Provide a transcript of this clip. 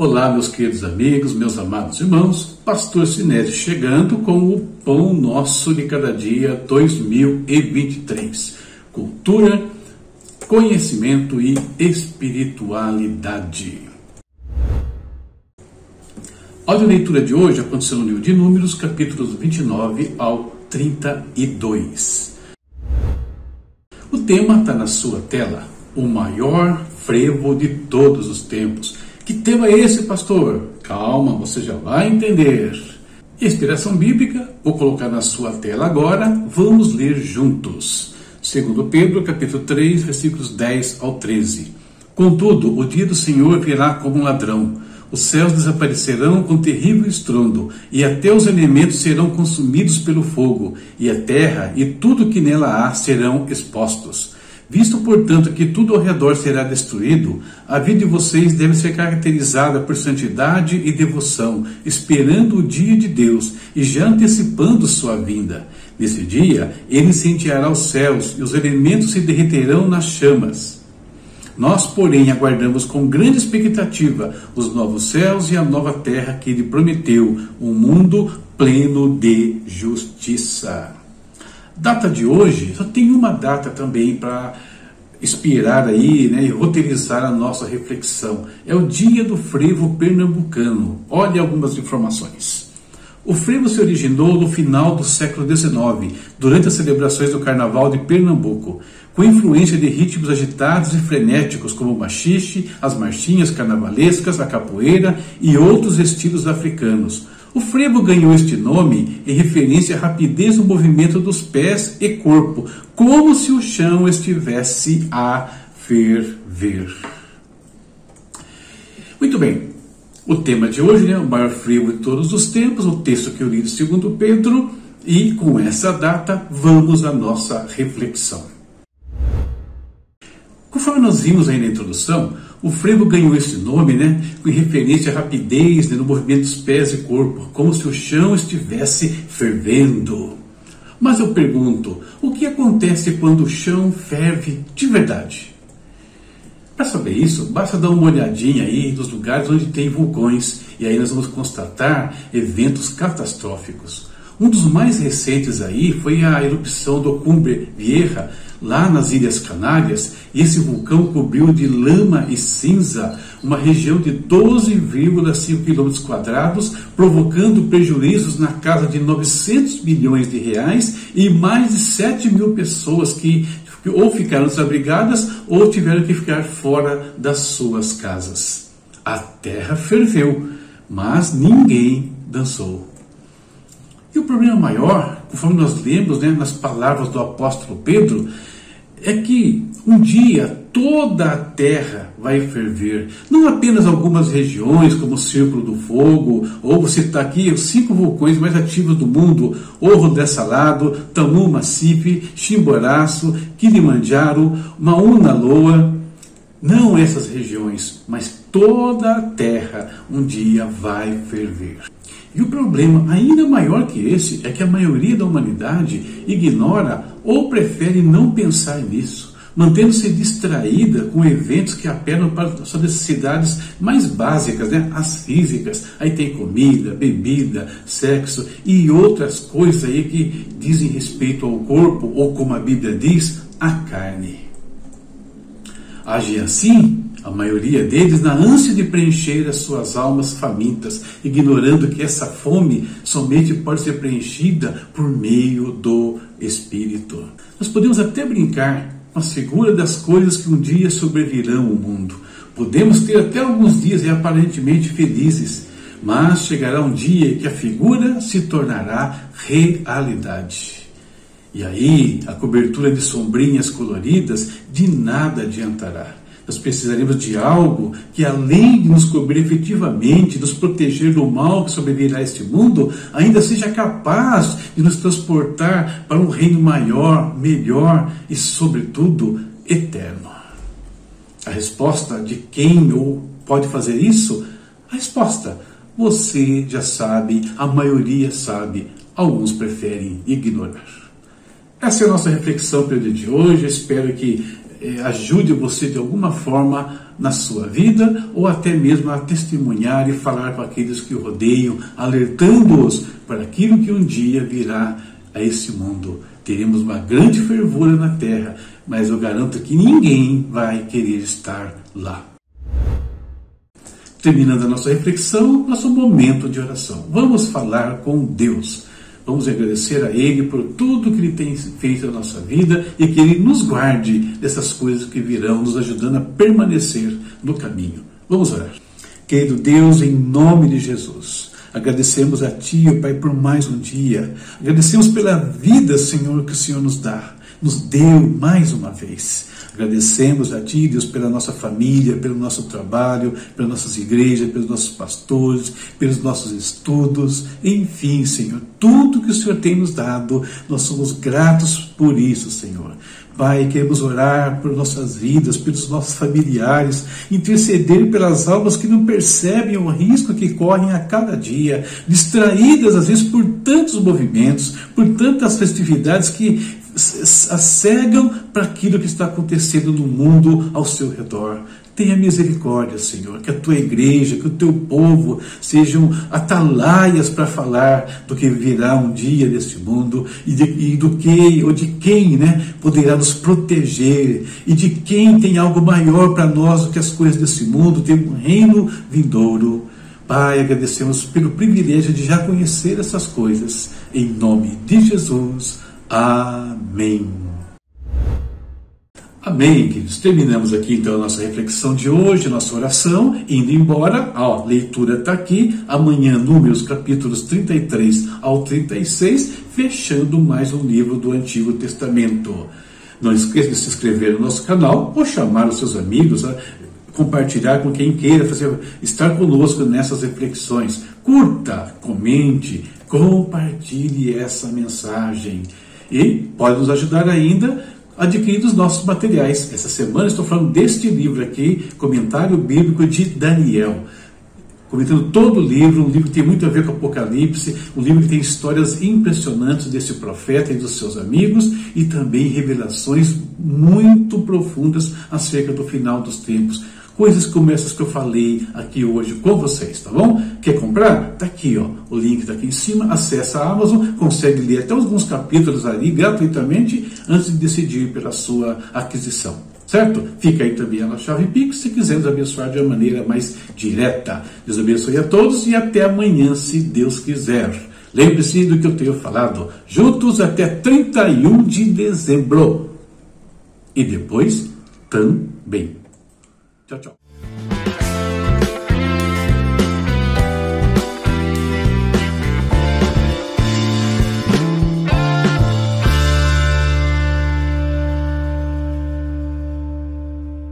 Olá, meus queridos amigos, meus amados irmãos, Pastor Sinésio chegando com o Pão Nosso de Cada Dia 2023. Cultura, conhecimento e espiritualidade. A leitura de hoje aconteceu no livro de Números, capítulos 29 ao 32. O tema está na sua tela, o maior frevo de todos os tempos que tema é esse, pastor? Calma, você já vai entender. Inspiração bíblica, vou colocar na sua tela agora, vamos ler juntos. Segundo Pedro, capítulo 3, versículos 10 ao 13. Contudo, o dia do Senhor virá como um ladrão. Os céus desaparecerão com terrível estrondo, e até os elementos serão consumidos pelo fogo, e a terra e tudo que nela há serão expostos. Visto, portanto, que tudo ao redor será destruído, a vida de vocês deve ser caracterizada por santidade e devoção, esperando o dia de Deus e já antecipando sua vinda. Nesse dia, ele incendiará os céus e os elementos se derreterão nas chamas. Nós, porém, aguardamos com grande expectativa os novos céus e a nova terra que ele prometeu, um mundo pleno de justiça. Data de hoje, só tem uma data também para inspirar aí né, e roteirizar a nossa reflexão. É o dia do frevo pernambucano. Olhe algumas informações. O frevo se originou no final do século XIX, durante as celebrações do Carnaval de Pernambuco, com influência de ritmos agitados e frenéticos como o machixe, as marchinhas carnavalescas, a capoeira e outros estilos africanos o frevo ganhou este nome em referência à rapidez do movimento dos pés e corpo, como se o chão estivesse a ferver. Muito bem, o tema de hoje, né, o maior frevo de todos os tempos, o texto que eu li de 2 Pedro, e com essa data vamos à nossa reflexão. Conforme nós vimos aí na introdução, o frevo ganhou esse nome, né, com referência à rapidez né, no movimento dos pés e corpo, como se o chão estivesse fervendo. Mas eu pergunto, o que acontece quando o chão ferve de verdade? Para saber isso, basta dar uma olhadinha aí nos lugares onde tem vulcões e aí nós vamos constatar eventos catastróficos. Um dos mais recentes aí foi a erupção do Cumbre Vieja, lá nas Ilhas Canárias, e esse vulcão cobriu de lama e cinza uma região de 12,5 km quadrados, provocando prejuízos na casa de 900 milhões de reais e mais de 7 mil pessoas que ou ficaram desabrigadas ou tiveram que ficar fora das suas casas. A terra ferveu, mas ninguém dançou. E o problema maior, conforme nós lemos né, nas palavras do apóstolo Pedro, é que um dia toda a terra vai ferver. Não apenas algumas regiões, como o Círculo do Fogo, ou você está aqui os cinco vulcões mais ativos do mundo: Orro de Salado, Tamu Massif, Chimboraço, Kilimanjaro, Mauna Loa. Não essas regiões, mas toda a terra um dia vai ferver. E o problema ainda maior que esse é que a maioria da humanidade ignora ou prefere não pensar nisso, mantendo-se distraída com eventos que apelam para suas necessidades mais básicas, né? as físicas. Aí tem comida, bebida, sexo e outras coisas aí que dizem respeito ao corpo, ou como a Bíblia diz, a carne. Age assim a maioria deles na ânsia de preencher as suas almas famintas, ignorando que essa fome somente pode ser preenchida por meio do Espírito. Nós podemos até brincar com a figura das coisas que um dia sobrevirão ao mundo. Podemos ter até alguns dias aparentemente felizes, mas chegará um dia que a figura se tornará realidade. E aí, a cobertura de sombrinhas coloridas de nada adiantará nós precisaremos de algo que, além de nos cobrir efetivamente, nos proteger do mal que sobrevirá a este mundo, ainda seja capaz de nos transportar para um reino maior, melhor e, sobretudo, eterno. A resposta de quem ou pode fazer isso? A resposta: você já sabe, a maioria sabe, alguns preferem ignorar. Essa é a nossa reflexão para o dia de hoje. espero que é, ajude você de alguma forma na sua vida ou até mesmo a testemunhar e falar com aqueles que o rodeiam, alertando-os para aquilo que um dia virá a esse mundo. Teremos uma grande fervura na terra, mas eu garanto que ninguém vai querer estar lá. Terminando a nossa reflexão, nosso momento de oração. Vamos falar com Deus. Vamos agradecer a Ele por tudo que Ele tem feito na nossa vida e que Ele nos guarde dessas coisas que virão, nos ajudando a permanecer no caminho. Vamos orar. Querido Deus, em nome de Jesus, agradecemos a Ti, Pai, por mais um dia. Agradecemos pela vida, Senhor, que o Senhor nos dá, nos deu mais uma vez. Agradecemos a Ti, Deus, pela nossa família, pelo nosso trabalho, pelas nossas igrejas, pelos nossos pastores, pelos nossos estudos, enfim, Senhor, tudo que o Senhor tem nos dado, nós somos gratos por isso, Senhor. Pai, queremos orar por nossas vidas, pelos nossos familiares, interceder pelas almas que não percebem o risco que correm a cada dia, distraídas às vezes por tantos movimentos, por tantas festividades que cegam para aquilo que está acontecendo no mundo ao seu redor. Tenha misericórdia, Senhor, que a tua igreja, que o teu povo sejam atalaias para falar do que virá um dia deste mundo e, de, e do que ou de quem né, poderá nos proteger e de quem tem algo maior para nós do que as coisas desse mundo, tem um reino vindouro. Pai, agradecemos pelo privilégio de já conhecer essas coisas. Em nome de Jesus. Amém. Amém, queridos. Terminamos aqui então a nossa reflexão de hoje, nossa oração, indo embora. A leitura está aqui. Amanhã, Números, capítulos 33 ao 36, fechando mais um livro do Antigo Testamento. Não esqueça de se inscrever no nosso canal ou chamar os seus amigos, a compartilhar com quem queira fazer, estar conosco nessas reflexões. Curta, comente, compartilhe essa mensagem e pode nos ajudar ainda adquirindo os nossos materiais. Essa semana estou falando deste livro aqui, Comentário Bíblico de Daniel. Comentando todo o livro, um livro que tem muito a ver com o Apocalipse, um livro que tem histórias impressionantes desse profeta e dos seus amigos e também revelações muito profundas acerca do final dos tempos coisas como essas que eu falei aqui hoje com vocês, tá bom? Quer comprar? Tá aqui, ó. O link tá aqui em cima. Acesse a Amazon, consegue ler até alguns capítulos ali gratuitamente antes de decidir pela sua aquisição. Certo? Fica aí também a chave Pix se quiser nos abençoar de uma maneira mais direta. Deus abençoe a todos e até amanhã, se Deus quiser. Lembre-se do que eu tenho falado. Juntos até 31 de dezembro. E depois também. Chao, chao.